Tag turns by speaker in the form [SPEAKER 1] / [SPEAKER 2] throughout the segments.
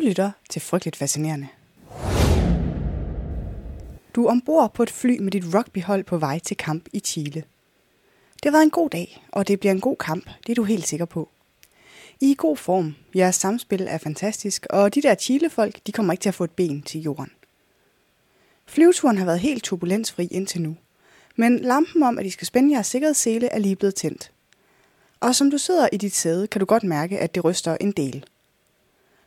[SPEAKER 1] Du lytter til Frygteligt Fascinerende. Du er ombord på et fly med dit rugbyhold på vej til kamp i Chile. Det har været en god dag, og det bliver en god kamp, det er du helt sikker på. I er i god form, jeres samspil er fantastisk, og de der Chile-folk, de kommer ikke til at få et ben til jorden. Flyveturen har været helt turbulensfri indtil nu, men lampen om, at I skal spænde jeres sikkerhedssele, er lige blevet tændt. Og som du sidder i dit sæde, kan du godt mærke, at det ryster en del.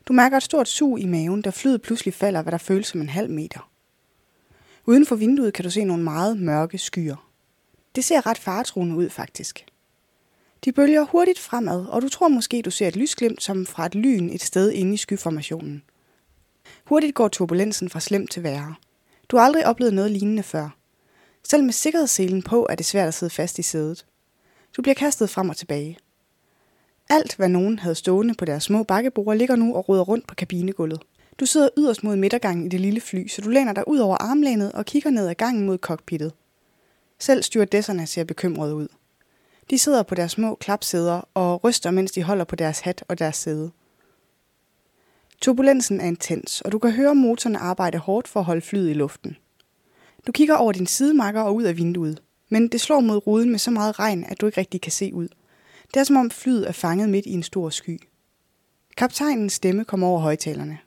[SPEAKER 1] Du mærker et stort sug i maven, da flyet pludselig falder, hvad der føles som en halv meter. Uden for vinduet kan du se nogle meget mørke skyer. Det ser ret faretruende ud faktisk. De bølger hurtigt fremad, og du tror måske, du ser et lysglimt som fra et lyn et sted inde i skyformationen. Hurtigt går turbulensen fra slemt til værre. Du har aldrig oplevet noget lignende før. Selv med sikkerhedsselen på er det svært at sidde fast i sædet. Du bliver kastet frem og tilbage. Alt, hvad nogen havde stående på deres små bakkebord, ligger nu og ruder rundt på kabinegulvet. Du sidder yderst mod midtergangen i det lille fly, så du læner dig ud over armlænet og kigger ned ad gangen mod cockpittet. Selv stewardesserne ser bekymrede ud. De sidder på deres små klapsæder og ryster, mens de holder på deres hat og deres sæde. Turbulensen er intens, og du kan høre motoren arbejde hårdt for at holde flyet i luften. Du kigger over din sidemakker og ud af vinduet, men det slår mod ruden med så meget regn, at du ikke rigtig kan se ud. Det er som om flyet er fanget midt i en stor sky. Kaptajnens stemme kommer over højtalerne.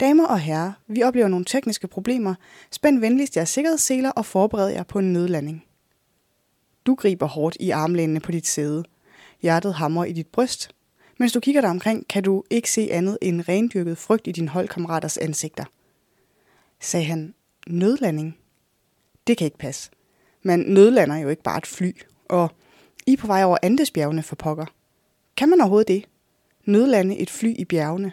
[SPEAKER 1] Damer og herrer, vi oplever nogle tekniske problemer. Spænd venligst jeres sikkerhedsseler og forbered jer på en nødlanding. Du griber hårdt i armlænene på dit sæde. Hjertet hamrer i dit bryst. Mens du kigger dig omkring, kan du ikke se andet end rendyrket frygt i din holdkammeraters ansigter. Sagde han, nødlanding? Det kan ikke passe. Man nødlander jo ikke bare et fly, og i er på vej over Andesbjergene for pokker. Kan man overhovedet det? Nødlande et fly i bjergene?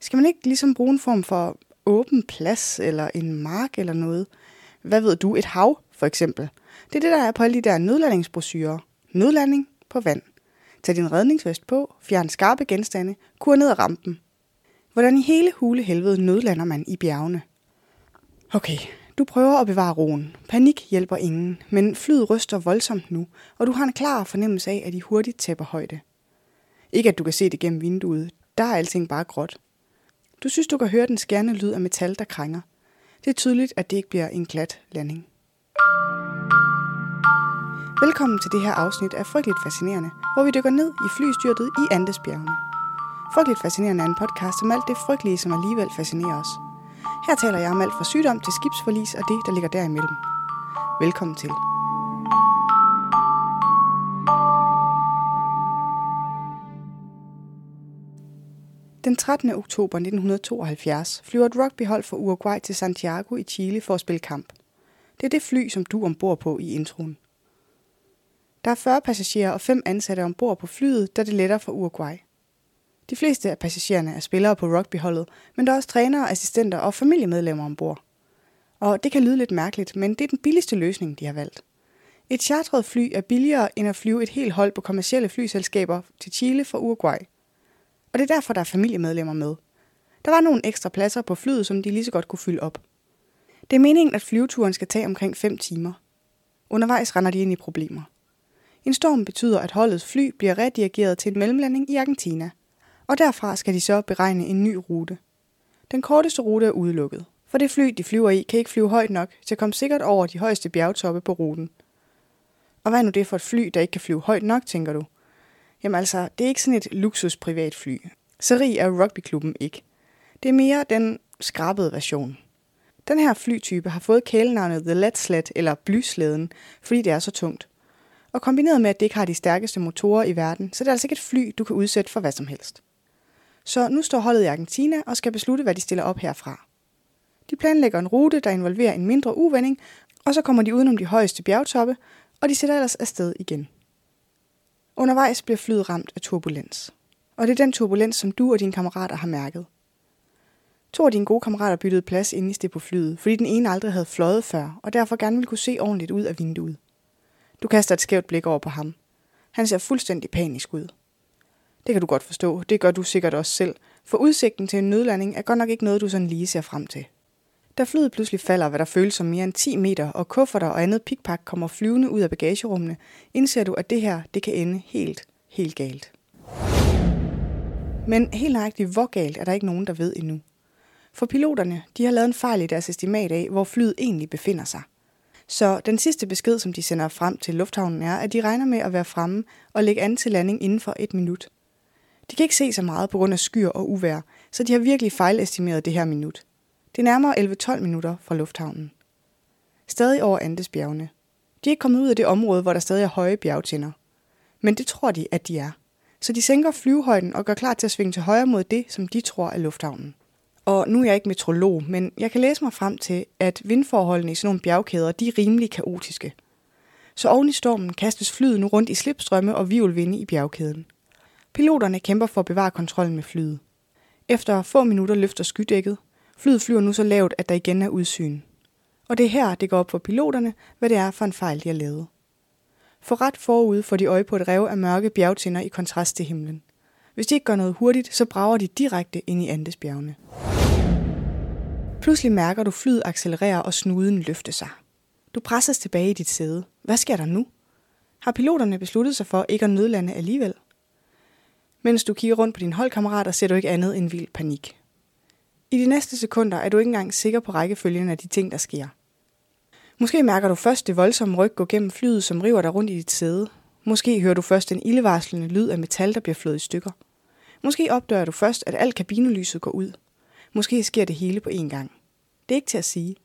[SPEAKER 1] Skal man ikke ligesom bruge en form for åben plads, eller en mark eller noget? Hvad ved du? Et hav, for eksempel. Det er det, der er på alle de der nødlandingsbrosyrer. Nødlanding på vand. Tag din redningsvest på, fjern skarpe genstande, kur ned ad rampen. Hvordan i hele hule helvede nødlander man i bjergene? Okay, du prøver at bevare roen. Panik hjælper ingen, men flyet ryster voldsomt nu, og du har en klar fornemmelse af, at de hurtigt tæpper højde. Ikke at du kan se det gennem vinduet. Der er alting bare gråt. Du synes, du kan høre den skærende lyd af metal, der krænger. Det er tydeligt, at det ikke bliver en glat landing. Velkommen til det her afsnit af Frygteligt Fascinerende, hvor vi dykker ned i flystyrtet i Andesbjergene. Frygteligt Fascinerende er en podcast om alt det frygtelige, som alligevel fascinerer os. Her taler jeg om alt fra sygdom til skibsforlis og det, der ligger derimellem. Velkommen til. Den 13. oktober 1972 flyver et rugbyhold fra Uruguay til Santiago i Chile for at spille kamp. Det er det fly, som du ombord på i introen. Der er 40 passagerer og 5 ansatte ombord på flyet, da det letter fra Uruguay. De fleste af passagererne er spillere på rugbyholdet, men der er også trænere, assistenter og familiemedlemmer ombord. Og det kan lyde lidt mærkeligt, men det er den billigste løsning, de har valgt. Et chartret fly er billigere end at flyve et helt hold på kommercielle flyselskaber til Chile fra Uruguay. Og det er derfor, der er familiemedlemmer med. Der var nogle ekstra pladser på flyet, som de lige så godt kunne fylde op. Det er meningen, at flyveturen skal tage omkring 5 timer. Undervejs render de ind i problemer. En storm betyder, at holdets fly bliver redirigeret til en mellemlanding i Argentina, og derfra skal de så beregne en ny rute. Den korteste rute er udelukket, for det fly, de flyver i, kan ikke flyve højt nok til at komme sikkert over de højeste bjergtoppe på ruten. Og hvad er nu det for et fly, der ikke kan flyve højt nok, tænker du? Jamen altså, det er ikke sådan et luksus privat fly. Så rig er rugbyklubben ikke. Det er mere den skrabede version. Den her flytype har fået kælenavnet The Let Sled eller blyslæden, fordi det er så tungt. Og kombineret med, at det ikke har de stærkeste motorer i verden, så er det altså ikke et fly, du kan udsætte for hvad som helst. Så nu står holdet i Argentina og skal beslutte, hvad de stiller op herfra. De planlægger en rute, der involverer en mindre uvending, og så kommer de udenom de højeste bjergtoppe, og de sætter ellers afsted igen. Undervejs bliver flyet ramt af turbulens. Og det er den turbulens, som du og dine kammerater har mærket. To af dine gode kammerater byttede plads inde i på flyet, fordi den ene aldrig havde fløjet før, og derfor gerne ville kunne se ordentligt ud af vinduet. Du kaster et skævt blik over på ham. Han ser fuldstændig panisk ud. Det kan du godt forstå, det gør du sikkert også selv, for udsigten til en nødlanding er godt nok ikke noget, du sådan lige ser frem til. Da flyet pludselig falder, hvad der føles som mere end 10 meter, og kufferter og andet pikpak kommer flyvende ud af bagagerummene, indser du, at det her det kan ende helt, helt galt. Men helt nøjagtigt, hvor galt er der ikke nogen, der ved endnu. For piloterne, de har lavet en fejl i deres estimat af, hvor flyet egentlig befinder sig. Så den sidste besked, som de sender frem til lufthavnen, er, at de regner med at være fremme og lægge an til landing inden for et minut. De kan ikke se så meget på grund af skyer og uvær, så de har virkelig fejlestimeret det her minut. Det er nærmere 11-12 minutter fra lufthavnen. Stadig over Andesbjergene. De er ikke kommet ud af det område, hvor der stadig er høje bjergtinder. Men det tror de, at de er. Så de sænker flyvehøjden og gør klar til at svinge til højre mod det, som de tror er lufthavnen. Og nu er jeg ikke metrolog, men jeg kan læse mig frem til, at vindforholdene i sådan nogle bjergkæder, de er rimelig kaotiske. Så oven i stormen kastes flyet nu rundt i slipstrømme og virvelvinde i bjergkæden. Piloterne kæmper for at bevare kontrollen med flyet. Efter få minutter løfter skydækket. Flyet flyver nu så lavt, at der igen er udsyn. Og det er her, det går op for piloterne, hvad det er for en fejl, de har lavet. For ret forud får de øje på et rev af mørke bjergtinder i kontrast til himlen. Hvis de ikke gør noget hurtigt, så brager de direkte ind i Andesbjergene. Pludselig mærker du flyet accelerere og snuden løfte sig. Du presses tilbage i dit sæde. Hvad sker der nu? Har piloterne besluttet sig for ikke at nødlande alligevel? Mens du kigger rundt på dine holdkammerater, ser du ikke andet end vild panik. I de næste sekunder er du ikke engang sikker på rækkefølgen af de ting, der sker. Måske mærker du først det voldsomme ryg gå gennem flyet, som river dig rundt i dit sæde. Måske hører du først den ildevarslende lyd af metal, der bliver flået i stykker. Måske opdager du først, at alt kabinelyset går ud. Måske sker det hele på én gang. Det er ikke til at sige.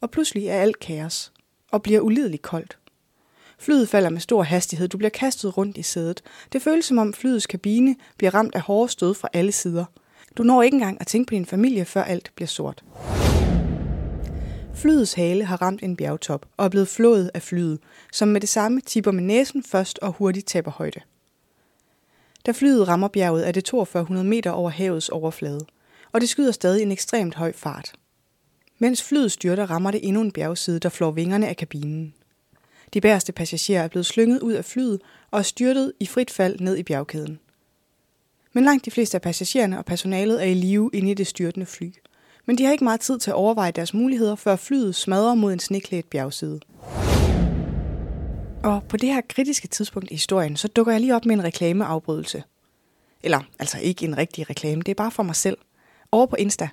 [SPEAKER 1] Og pludselig er alt kaos. Og bliver ulideligt koldt. Flyet falder med stor hastighed. Du bliver kastet rundt i sædet. Det føles som om flyets kabine bliver ramt af hårde stød fra alle sider. Du når ikke engang at tænke på din familie, før alt bliver sort. Flyets hale har ramt en bjergtop og er blevet flået af flyet, som med det samme tipper med næsen først og hurtigt taber højde. Da flyet rammer bjerget, er det 4200 meter over havets overflade, og det skyder stadig en ekstremt høj fart. Mens flyet styrter, rammer det endnu en bjergside, der flår vingerne af kabinen. De bæreste passagerer er blevet slynget ud af flyet og er styrtet i frit fald ned i bjergkæden. Men langt de fleste af passagererne og personalet er i live inde i det styrtende fly. Men de har ikke meget tid til at overveje deres muligheder, før flyet smadrer mod en sneklædt bjergside. Og på det her kritiske tidspunkt i historien, så dukker jeg lige op med en reklameafbrydelse. Eller altså ikke en rigtig reklame, det er bare for mig selv. Over på Insta.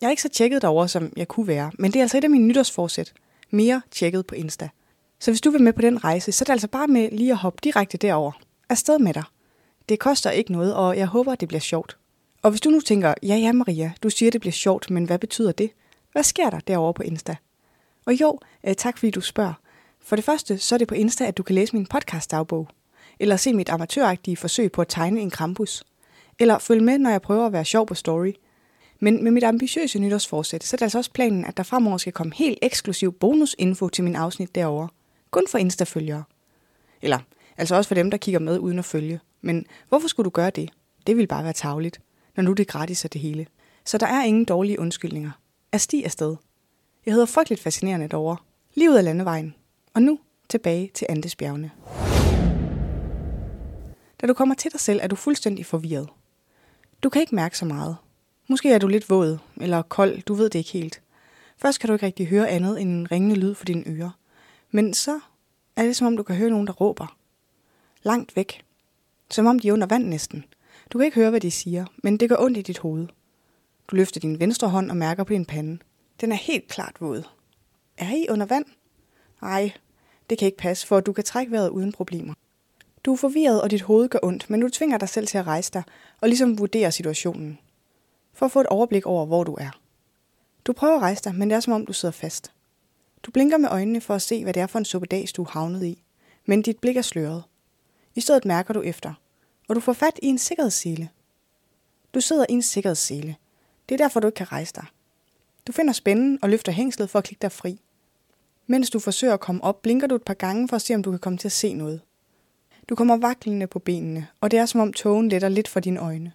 [SPEAKER 1] Jeg er ikke så tjekket derover som jeg kunne være, men det er altså et af mine nytårsforsæt. Mere tjekket på Insta. Så hvis du vil med på den rejse, så er det altså bare med lige at hoppe direkte derover. Afsted med dig. Det koster ikke noget, og jeg håber, det bliver sjovt. Og hvis du nu tænker, ja ja Maria, du siger, det bliver sjovt, men hvad betyder det? Hvad sker der derovre på Insta? Og jo, øh, tak fordi du spørger. For det første, så er det på Insta, at du kan læse min podcast-dagbog. Eller se mit amatøragtige forsøg på at tegne en krampus. Eller følge med, når jeg prøver at være sjov på story. Men med mit ambitiøse nytårsforsæt, så er det altså også planen, at der fremover skal komme helt eksklusiv bonusinfo til min afsnit derovre. Kun for Insta-følgere. Eller altså også for dem, der kigger med uden at følge. Men hvorfor skulle du gøre det? Det vil bare være tavligt, når nu det er gratis af det hele. Så der er ingen dårlige undskyldninger. Er sti afsted. Jeg hedder frygteligt fascinerende derovre. Lige ud af landevejen. Og nu tilbage til Andesbjergene. Da du kommer til dig selv, er du fuldstændig forvirret. Du kan ikke mærke så meget. Måske er du lidt våd eller kold, du ved det ikke helt. Først kan du ikke rigtig høre andet end en ringende lyd for dine ører. Men så er det som om du kan høre nogen, der råber. Langt væk. Som om de er under vand næsten. Du kan ikke høre, hvad de siger, men det gør ondt i dit hoved. Du løfter din venstre hånd og mærker på din pande. Den er helt klart våd. Er I under vand? Nej, det kan ikke passe, for du kan trække vejret uden problemer. Du er forvirret, og dit hoved gør ondt, men du tvinger dig selv til at rejse dig og ligesom vurdere situationen. For at få et overblik over, hvor du er. Du prøver at rejse dig, men det er som om, du sidder fast. Du blinker med øjnene for at se, hvad det er for en suppedags, du er havnet i, men dit blik er sløret. I stedet mærker du efter, og du får fat i en sikkerhedssele. Du sidder i en sikkerhedssele. Det er derfor, du ikke kan rejse dig. Du finder spænden og løfter hængslet for at klikke dig fri. Mens du forsøger at komme op, blinker du et par gange for at se, om du kan komme til at se noget. Du kommer vaklende på benene, og det er som om togen letter lidt for dine øjne.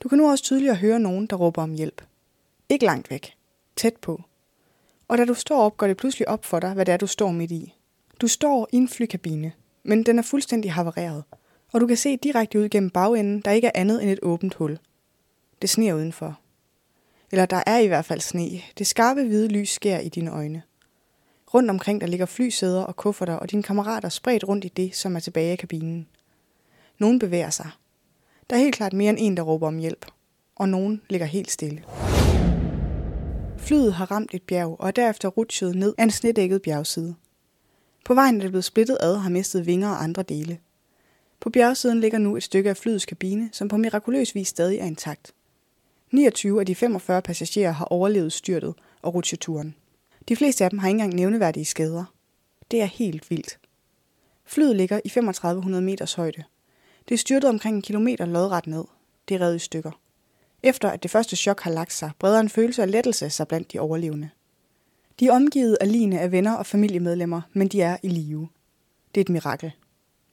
[SPEAKER 1] Du kan nu også tydeligt høre nogen, der råber om hjælp. Ikke langt væk. Tæt på. Og da du står op, går det pludselig op for dig, hvad det er, du står midt i. Du står i en flykabine, men den er fuldstændig havareret, og du kan se direkte ud gennem bagenden, der ikke er andet end et åbent hul. Det sneer udenfor. Eller der er i hvert fald sne. Det skarpe hvide lys skær i dine øjne. Rundt omkring der ligger flysæder og kufferter, og dine kammerater spredt rundt i det, som er tilbage i kabinen. Nogen bevæger sig. Der er helt klart mere end en, der råber om hjælp, og nogen ligger helt stille. Flyet har ramt et bjerg og er derefter rutsjet ned af en snedækket bjergside. På vejen er det blevet splittet ad og har mistet vinger og andre dele. På bjergsiden ligger nu et stykke af flyets kabine, som på mirakuløs vis stadig er intakt. 29 af de 45 passagerer har overlevet styrtet og rutsjeturen. De fleste af dem har ikke engang nævneværdige skader. Det er helt vildt. Flyet ligger i 3500 meters højde. Det er styrtet omkring en kilometer lodret ned. Det er revet i stykker. Efter at det første chok har lagt sig, breder en følelse af lettelse sig blandt de overlevende. De er omgivet af ligne af venner og familiemedlemmer, men de er i live. Det er et mirakel.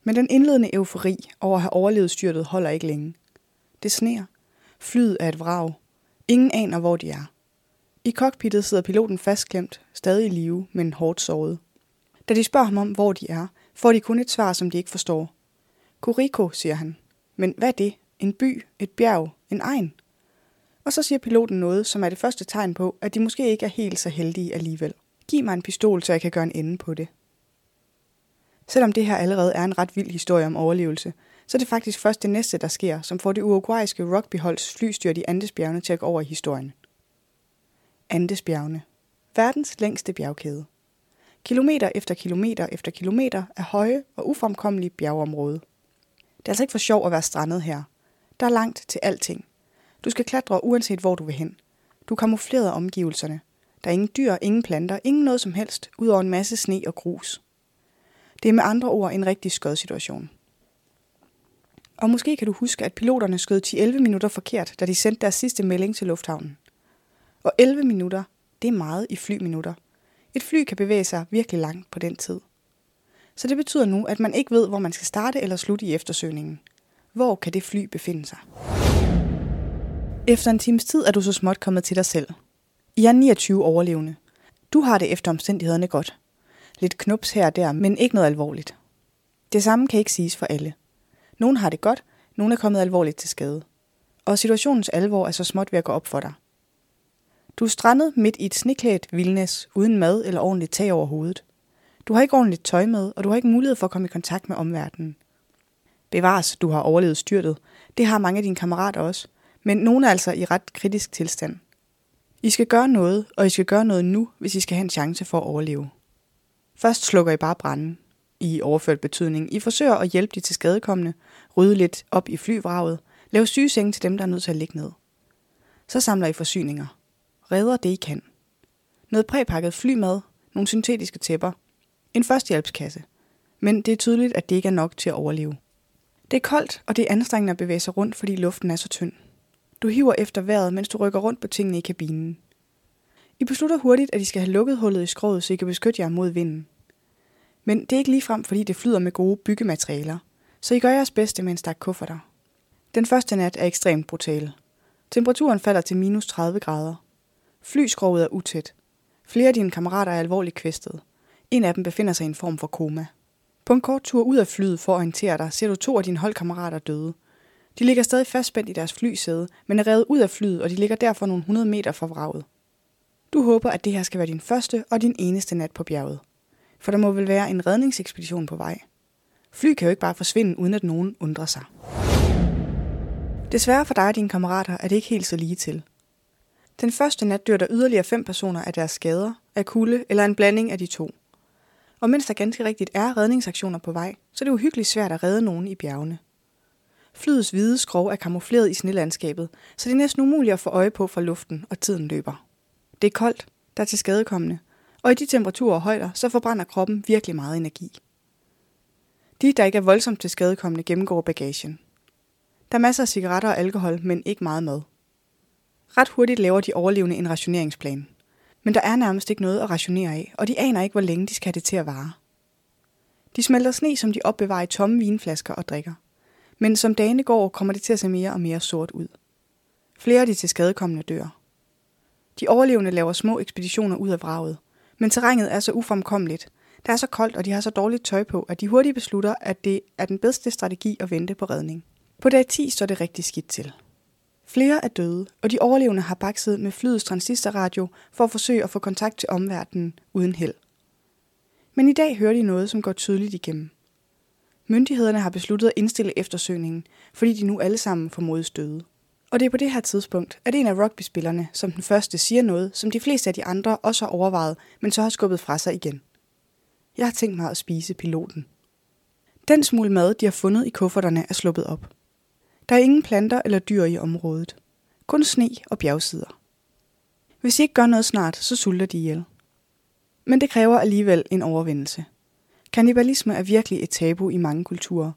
[SPEAKER 1] Men den indledende eufori over at have overlevet styrtet holder ikke længe. Det sneer. Flyet er et vrag. Ingen aner, hvor de er. I cockpittet sidder piloten fastklemt, stadig i live, men hårdt såret. Da de spørger ham om, hvor de er, får de kun et svar, som de ikke forstår. Kuriko, siger han. Men hvad er det? En by? Et bjerg? En egen? Og så siger piloten noget, som er det første tegn på, at de måske ikke er helt så heldige alligevel. Giv mig en pistol, så jeg kan gøre en ende på det. Selvom det her allerede er en ret vild historie om overlevelse, så er det faktisk først det næste, der sker, som får det uruguayske rugbyholds flystyrt i Andesbjergene til at gå over i historien. Andesbjergene. Verdens længste bjergkæde. Kilometer efter kilometer efter kilometer af høje og ufremkommelige bjergeområde. Det er altså ikke for sjov at være strandet her. Der er langt til alting. Du skal klatre uanset hvor du vil hen. Du kamuflerer omgivelserne. Der er ingen dyr, ingen planter, ingen noget som helst, udover en masse sne og grus. Det er med andre ord en rigtig skød situation. Og måske kan du huske, at piloterne skød 10-11 minutter forkert, da de sendte deres sidste melding til lufthavnen. Og 11 minutter, det er meget i flyminutter. Et fly kan bevæge sig virkelig langt på den tid. Så det betyder nu, at man ikke ved, hvor man skal starte eller slutte i eftersøgningen. Hvor kan det fly befinde sig? Efter en times tid er du så småt kommet til dig selv. I er 29 overlevende. Du har det efter omstændighederne godt. Lidt knups her og der, men ikke noget alvorligt. Det samme kan ikke siges for alle. Nogle har det godt, nogle er kommet alvorligt til skade. Og situationens alvor er så småt ved at gå op for dig. Du er strandet midt i et sneklædt vildnæs, uden mad eller ordentligt tag over hovedet. Du har ikke ordentligt tøj med, og du har ikke mulighed for at komme i kontakt med omverdenen. Bevares, du har overlevet styrtet. Det har mange af dine kammerater også, men nogen er altså i ret kritisk tilstand. I skal gøre noget, og I skal gøre noget nu, hvis I skal have en chance for at overleve. Først slukker I bare branden, i overført betydning. I forsøger at hjælpe de til skadekommende, rydde lidt op i flyvraget, lave sygesenge til dem, der er nødt til at ligge ned. Så samler I forsyninger. Redder det, I kan. Noget præpakket flymad, nogle syntetiske tæpper, en førstehjælpskasse. Men det er tydeligt, at det ikke er nok til at overleve. Det er koldt, og det er anstrengende at bevæge sig rundt, fordi luften er så tynd. Du hiver efter vejret, mens du rykker rundt på tingene i kabinen. I beslutter hurtigt, at I skal have lukket hullet i skroget, så I kan beskytte jer mod vinden. Men det er ikke ligefrem, fordi det flyder med gode byggematerialer, så I gør jeres bedste med en stak kufferter. Den første nat er ekstremt brutal. Temperaturen falder til minus 30 grader. Flyskroget er utæt. Flere af dine kammerater er alvorligt kvæstet. En af dem befinder sig i en form for koma. På en kort tur ud af flyet for at orientere dig, ser du to af dine holdkammerater døde. De ligger stadig fastspændt i deres flysæde, men er revet ud af flyet, og de ligger derfor nogle 100 meter fra vraget. Du håber, at det her skal være din første og din eneste nat på bjerget. For der må vel være en redningsekspedition på vej. Fly kan jo ikke bare forsvinde, uden at nogen undrer sig. Desværre for dig og dine kammerater er det ikke helt så lige til. Den første nat dør der yderligere fem personer af deres skader, af kulde eller en blanding af de to. Og mens der ganske rigtigt er redningsaktioner på vej, så er det uhyggeligt svært at redde nogen i bjergene. Flyets hvide skrog er kamufleret i snelandskabet, så det er næsten umuligt at få øje på fra luften, og tiden løber. Det er koldt, der er til skadekommende, og i de temperaturer og højder, så forbrænder kroppen virkelig meget energi. De, der ikke er voldsomt til skadekommende, gennemgår bagagen. Der er masser af cigaretter og alkohol, men ikke meget mad. Ret hurtigt laver de overlevende en rationeringsplan. Men der er nærmest ikke noget at rationere af, og de aner ikke, hvor længe de skal have det til at vare. De smelter sne, som de opbevarer i tomme vinflasker og drikker. Men som dagene går, kommer det til at se mere og mere sort ud. Flere af de til skadekommende dør. De overlevende laver små ekspeditioner ud af vraget, men terrænet er så ufremkommeligt, der er så koldt, og de har så dårligt tøj på, at de hurtigt beslutter, at det er den bedste strategi at vente på redning. På dag 10 står det rigtig skidt til. Flere er døde, og de overlevende har bakset med flyets transistorradio for at forsøge at få kontakt til omverdenen uden held. Men i dag hører de noget, som går tydeligt igennem. Myndighederne har besluttet at indstille eftersøgningen, fordi de nu alle sammen formodes døde. Og det er på det her tidspunkt, at en af rugbyspillerne som den første siger noget, som de fleste af de andre også har overvejet, men så har skubbet fra sig igen. Jeg har tænkt mig at spise piloten. Den smule mad, de har fundet i kufferterne, er sluppet op. Der er ingen planter eller dyr i området. Kun sne og bjergsider. Hvis I ikke gør noget snart, så sulter de ihjel. Men det kræver alligevel en overvindelse. Kannibalisme er virkelig et tabu i mange kulturer.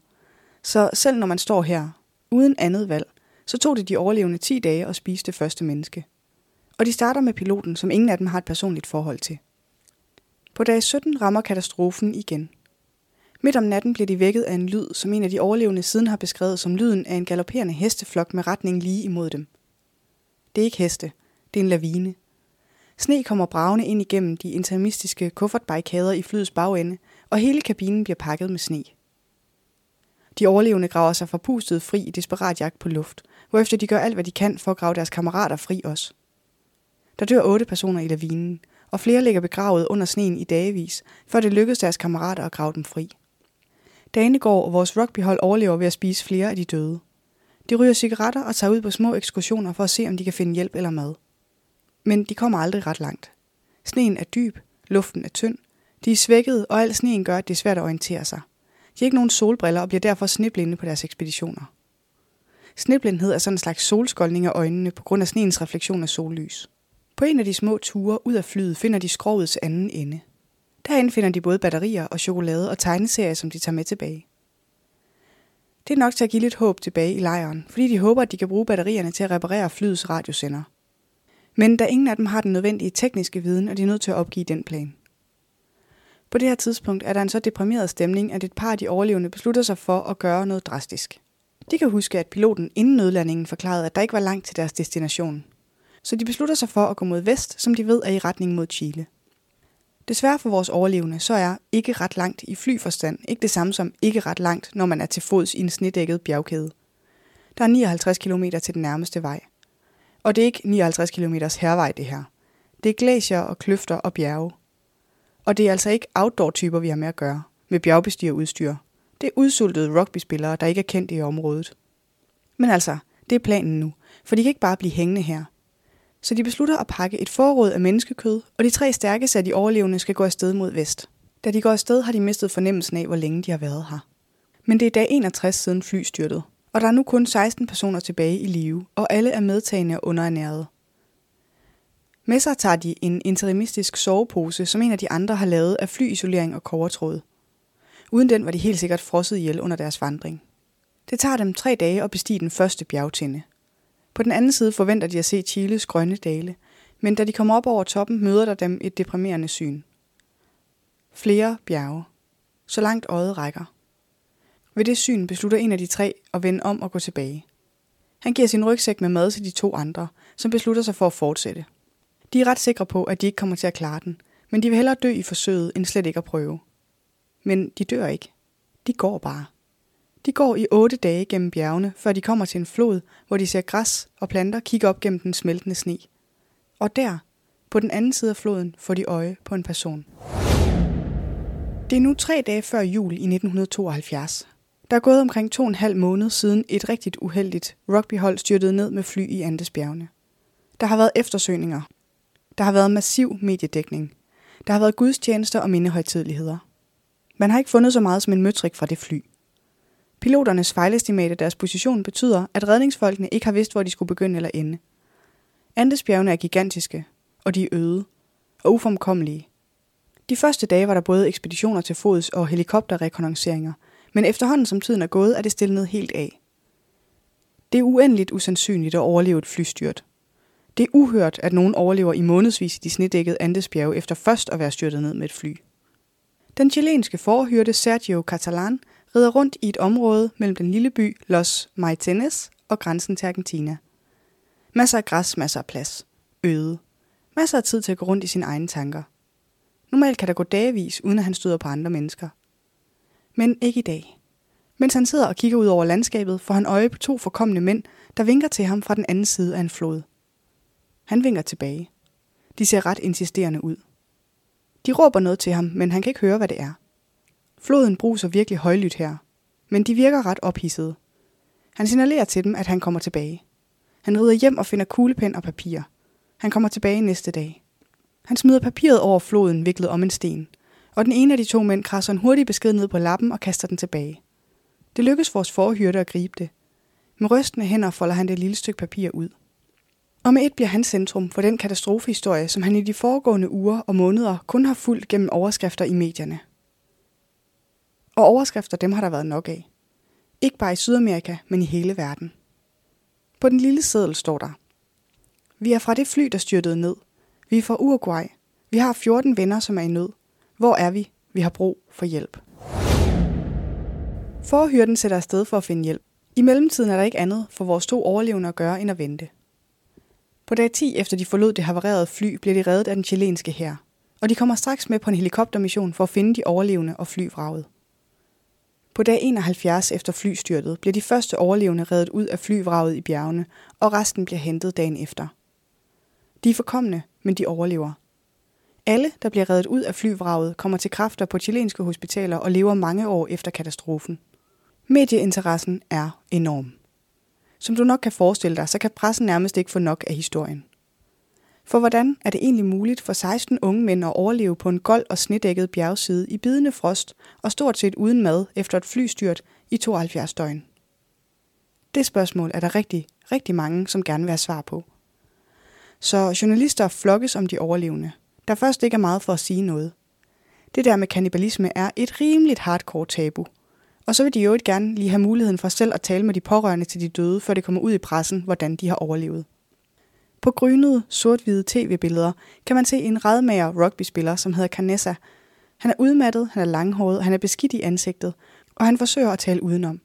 [SPEAKER 1] Så selv når man står her, uden andet valg, så tog det de overlevende 10 dage at spise det første menneske. Og de starter med piloten, som ingen af dem har et personligt forhold til. På dag 17 rammer katastrofen igen. Midt om natten bliver de vækket af en lyd, som en af de overlevende siden har beskrevet som lyden af en galopperende hesteflok med retning lige imod dem. Det er ikke heste, det er en lavine. Sne kommer bravende ind igennem de intermistiske kuffertbarrikader i flyets bagende, og hele kabinen bliver pakket med sne. De overlevende graver sig forpustet fri i desperat jagt på luft, hvorefter de gør alt, hvad de kan for at grave deres kammerater fri også. Der dør otte personer i lavinen, og flere ligger begravet under sneen i dagevis, før det lykkedes deres kammerater at grave dem fri. Dagene går, og vores rugbyhold overlever ved at spise flere af de døde. De ryger cigaretter og tager ud på små ekskursioner for at se, om de kan finde hjælp eller mad. Men de kommer aldrig ret langt. Sneen er dyb, luften er tynd, de er svækkede, og al sneen gør, at det er svært at orientere sig. De har ikke nogen solbriller og bliver derfor sneblinde på deres ekspeditioner. Sneblindhed er sådan en slags solskoldning af øjnene på grund af sneens refleksion af sollys. På en af de små ture ud af flyet finder de skrovets anden ende. Derinde finder de både batterier og chokolade og tegneserier, som de tager med tilbage. Det er nok til at give lidt håb tilbage i lejren, fordi de håber, at de kan bruge batterierne til at reparere flyets radiosender. Men da ingen af dem har den nødvendige tekniske viden, er de nødt til at opgive den plan. På det her tidspunkt er der en så deprimeret stemning, at et par af de overlevende beslutter sig for at gøre noget drastisk. De kan huske, at piloten inden nødlandingen forklarede, at der ikke var langt til deres destination. Så de beslutter sig for at gå mod vest, som de ved er i retning mod Chile. Desværre for vores overlevende, så er ikke ret langt i flyforstand ikke det samme som ikke ret langt, når man er til fods i en snedækket bjergkæde. Der er 59 km til den nærmeste vej. Og det er ikke 59 km hervej det her. Det er glacier og kløfter og bjerge. Og det er altså ikke outdoor-typer, vi har med at gøre, med bjergbestigerudstyr. Det er udsultede rugbyspillere, der ikke er kendt i området. Men altså, det er planen nu, for de kan ikke bare blive hængende her. Så de beslutter at pakke et forråd af menneskekød, og de tre stærkeste af de overlevende skal gå afsted mod vest. Da de går afsted, har de mistet fornemmelsen af, hvor længe de har været her. Men det er dag 61 siden flystyrtet, og der er nu kun 16 personer tilbage i live, og alle er medtagende og underernærede. Med sig tager de en interimistisk sovepose, som en af de andre har lavet af flyisolering og kovertråd. Uden den var de helt sikkert frosset ihjel under deres vandring. Det tager dem tre dage at bestige den første bjergtinde. På den anden side forventer de at se Chiles grønne dale, men da de kommer op over toppen, møder der dem et deprimerende syn. Flere bjerge. Så langt øjet rækker. Ved det syn beslutter en af de tre at vende om og gå tilbage. Han giver sin rygsæk med mad til de to andre, som beslutter sig for at fortsætte. De er ret sikre på, at de ikke kommer til at klare den, men de vil hellere dø i forsøget, end slet ikke at prøve. Men de dør ikke. De går bare. De går i otte dage gennem bjergene, før de kommer til en flod, hvor de ser græs og planter kigge op gennem den smeltende sne. Og der, på den anden side af floden, får de øje på en person. Det er nu tre dage før jul i 1972. Der er gået omkring to og en halv måned siden et rigtigt uheldigt rugbyhold styrtede ned med fly i Andesbjergene. Der har været eftersøgninger. Der har været massiv mediedækning. Der har været gudstjenester og mindehøjtidligheder. Man har ikke fundet så meget som en møtrik fra det fly. Piloternes fejlestimat af deres position betyder, at redningsfolkene ikke har vidst, hvor de skulle begynde eller ende. Andesbjergene er gigantiske, og de er øde og uformkommelige. De første dage var der både ekspeditioner til fods og helikopterrekognosceringer, men efterhånden som tiden er gået, er det stillet helt af. Det er uendeligt usandsynligt at overleve et flystyrt. Det er uhørt, at nogen overlever i månedsvis i de snedækkede Andesbjerge efter først at være styrtet ned med et fly. Den chilenske forhyrte Sergio Catalan rider rundt i et område mellem den lille by Los Maitenes og grænsen til Argentina. Masser af græs, masser af plads. Øde. Masser af tid til at gå rundt i sine egne tanker. Normalt kan der gå dagevis, uden at han støder på andre mennesker. Men ikke i dag. Mens han sidder og kigger ud over landskabet, får han øje på to forkommende mænd, der vinker til ham fra den anden side af en flod. Han vinker tilbage. De ser ret insisterende ud. De råber noget til ham, men han kan ikke høre, hvad det er. Floden bruser virkelig højlydt her. men de virker ret ophidsede. Han signalerer til dem, at han kommer tilbage. Han rider hjem og finder kuglepen og papir. Han kommer tilbage næste dag. Han smider papiret over floden viklet om en sten, og den ene af de to mænd krasser en hurtig besked ned på lappen og kaster den tilbage. Det lykkes vores forhyrte at gribe det. Med rystende hænder folder han det lille stykke papir ud. Og med et bliver han centrum for den katastrofehistorie, som han i de foregående uger og måneder kun har fulgt gennem overskrifter i medierne. Og overskrifter dem har der været nok af. Ikke bare i Sydamerika, men i hele verden. På den lille seddel står der. Vi er fra det fly, der styrtede ned. Vi er fra Uruguay. Vi har 14 venner, som er i nød. Hvor er vi? Vi har brug for hjælp. Forhyrden sætter afsted for at finde hjælp. I mellemtiden er der ikke andet for vores to overlevende at gøre end at vente. På dag 10 efter de forlod det havarerede fly, bliver de reddet af den chilenske hær, og de kommer straks med på en helikoptermission for at finde de overlevende og flyvraget. På dag 71 efter flystyrtet bliver de første overlevende reddet ud af flyvraget i bjergene, og resten bliver hentet dagen efter. De er forkommende, men de overlever. Alle, der bliver reddet ud af flyvraget, kommer til kræfter på chilenske hospitaler og lever mange år efter katastrofen. Medieinteressen er enorm. Som du nok kan forestille dig, så kan pressen nærmest ikke få nok af historien. For hvordan er det egentlig muligt for 16 unge mænd at overleve på en gold og snedækket bjergside i bidende frost og stort set uden mad efter et flystyrt i 72 døgn? Det spørgsmål er der rigtig, rigtig mange, som gerne vil have svar på. Så journalister flokkes om de overlevende, der først ikke er meget for at sige noget. Det der med kannibalisme er et rimeligt hardcore tabu – og så vil de jo ikke gerne lige have muligheden for selv at tale med de pårørende til de døde, før det kommer ud i pressen, hvordan de har overlevet. På grynede, sort-hvide tv-billeder kan man se en redmager rugbyspiller, som hedder Canessa. Han er udmattet, han er langhåret, han er beskidt i ansigtet, og han forsøger at tale udenom.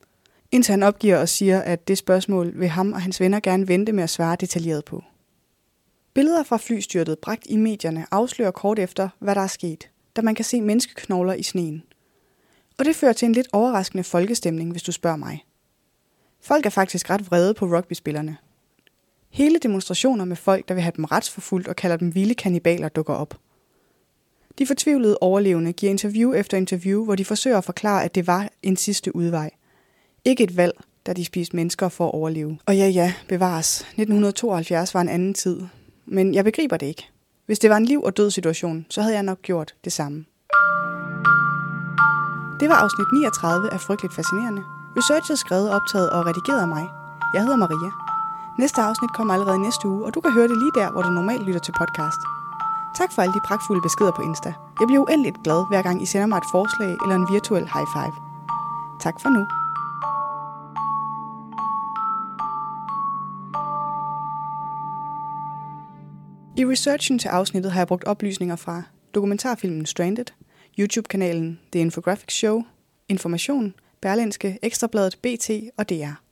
[SPEAKER 1] Indtil han opgiver og siger, at det spørgsmål vil ham og hans venner gerne vente med at svare detaljeret på. Billeder fra flystyrtet bragt i medierne afslører kort efter, hvad der er sket, da man kan se menneskeknogler i sneen – og det fører til en lidt overraskende folkestemning, hvis du spørger mig. Folk er faktisk ret vrede på rugbyspillerne. Hele demonstrationer med folk, der vil have dem retsforfulgt og kalder dem vilde kannibaler, dukker op. De fortvivlede overlevende giver interview efter interview, hvor de forsøger at forklare, at det var en sidste udvej. Ikke et valg, da de spiste mennesker for at overleve. Og ja, ja, bevares. 1972 var en anden tid. Men jeg begriber det ikke. Hvis det var en liv- og død situation, så havde jeg nok gjort det samme. Det var afsnit 39 af Frygteligt Fascinerende. Researchet skrevet, optaget og redigeret af mig. Jeg hedder Maria. Næste afsnit kommer allerede næste uge, og du kan høre det lige der, hvor du normalt lytter til podcast. Tak for alle de pragtfulde beskeder på Insta. Jeg bliver uendeligt glad, hver gang I sender mig et forslag eller en virtuel high five. Tak for nu. I researchen til afsnittet har jeg brugt oplysninger fra dokumentarfilmen Stranded, YouTube-kanalen The Infographics Show, Information, Berlinske, Ekstrabladet, BT og DR.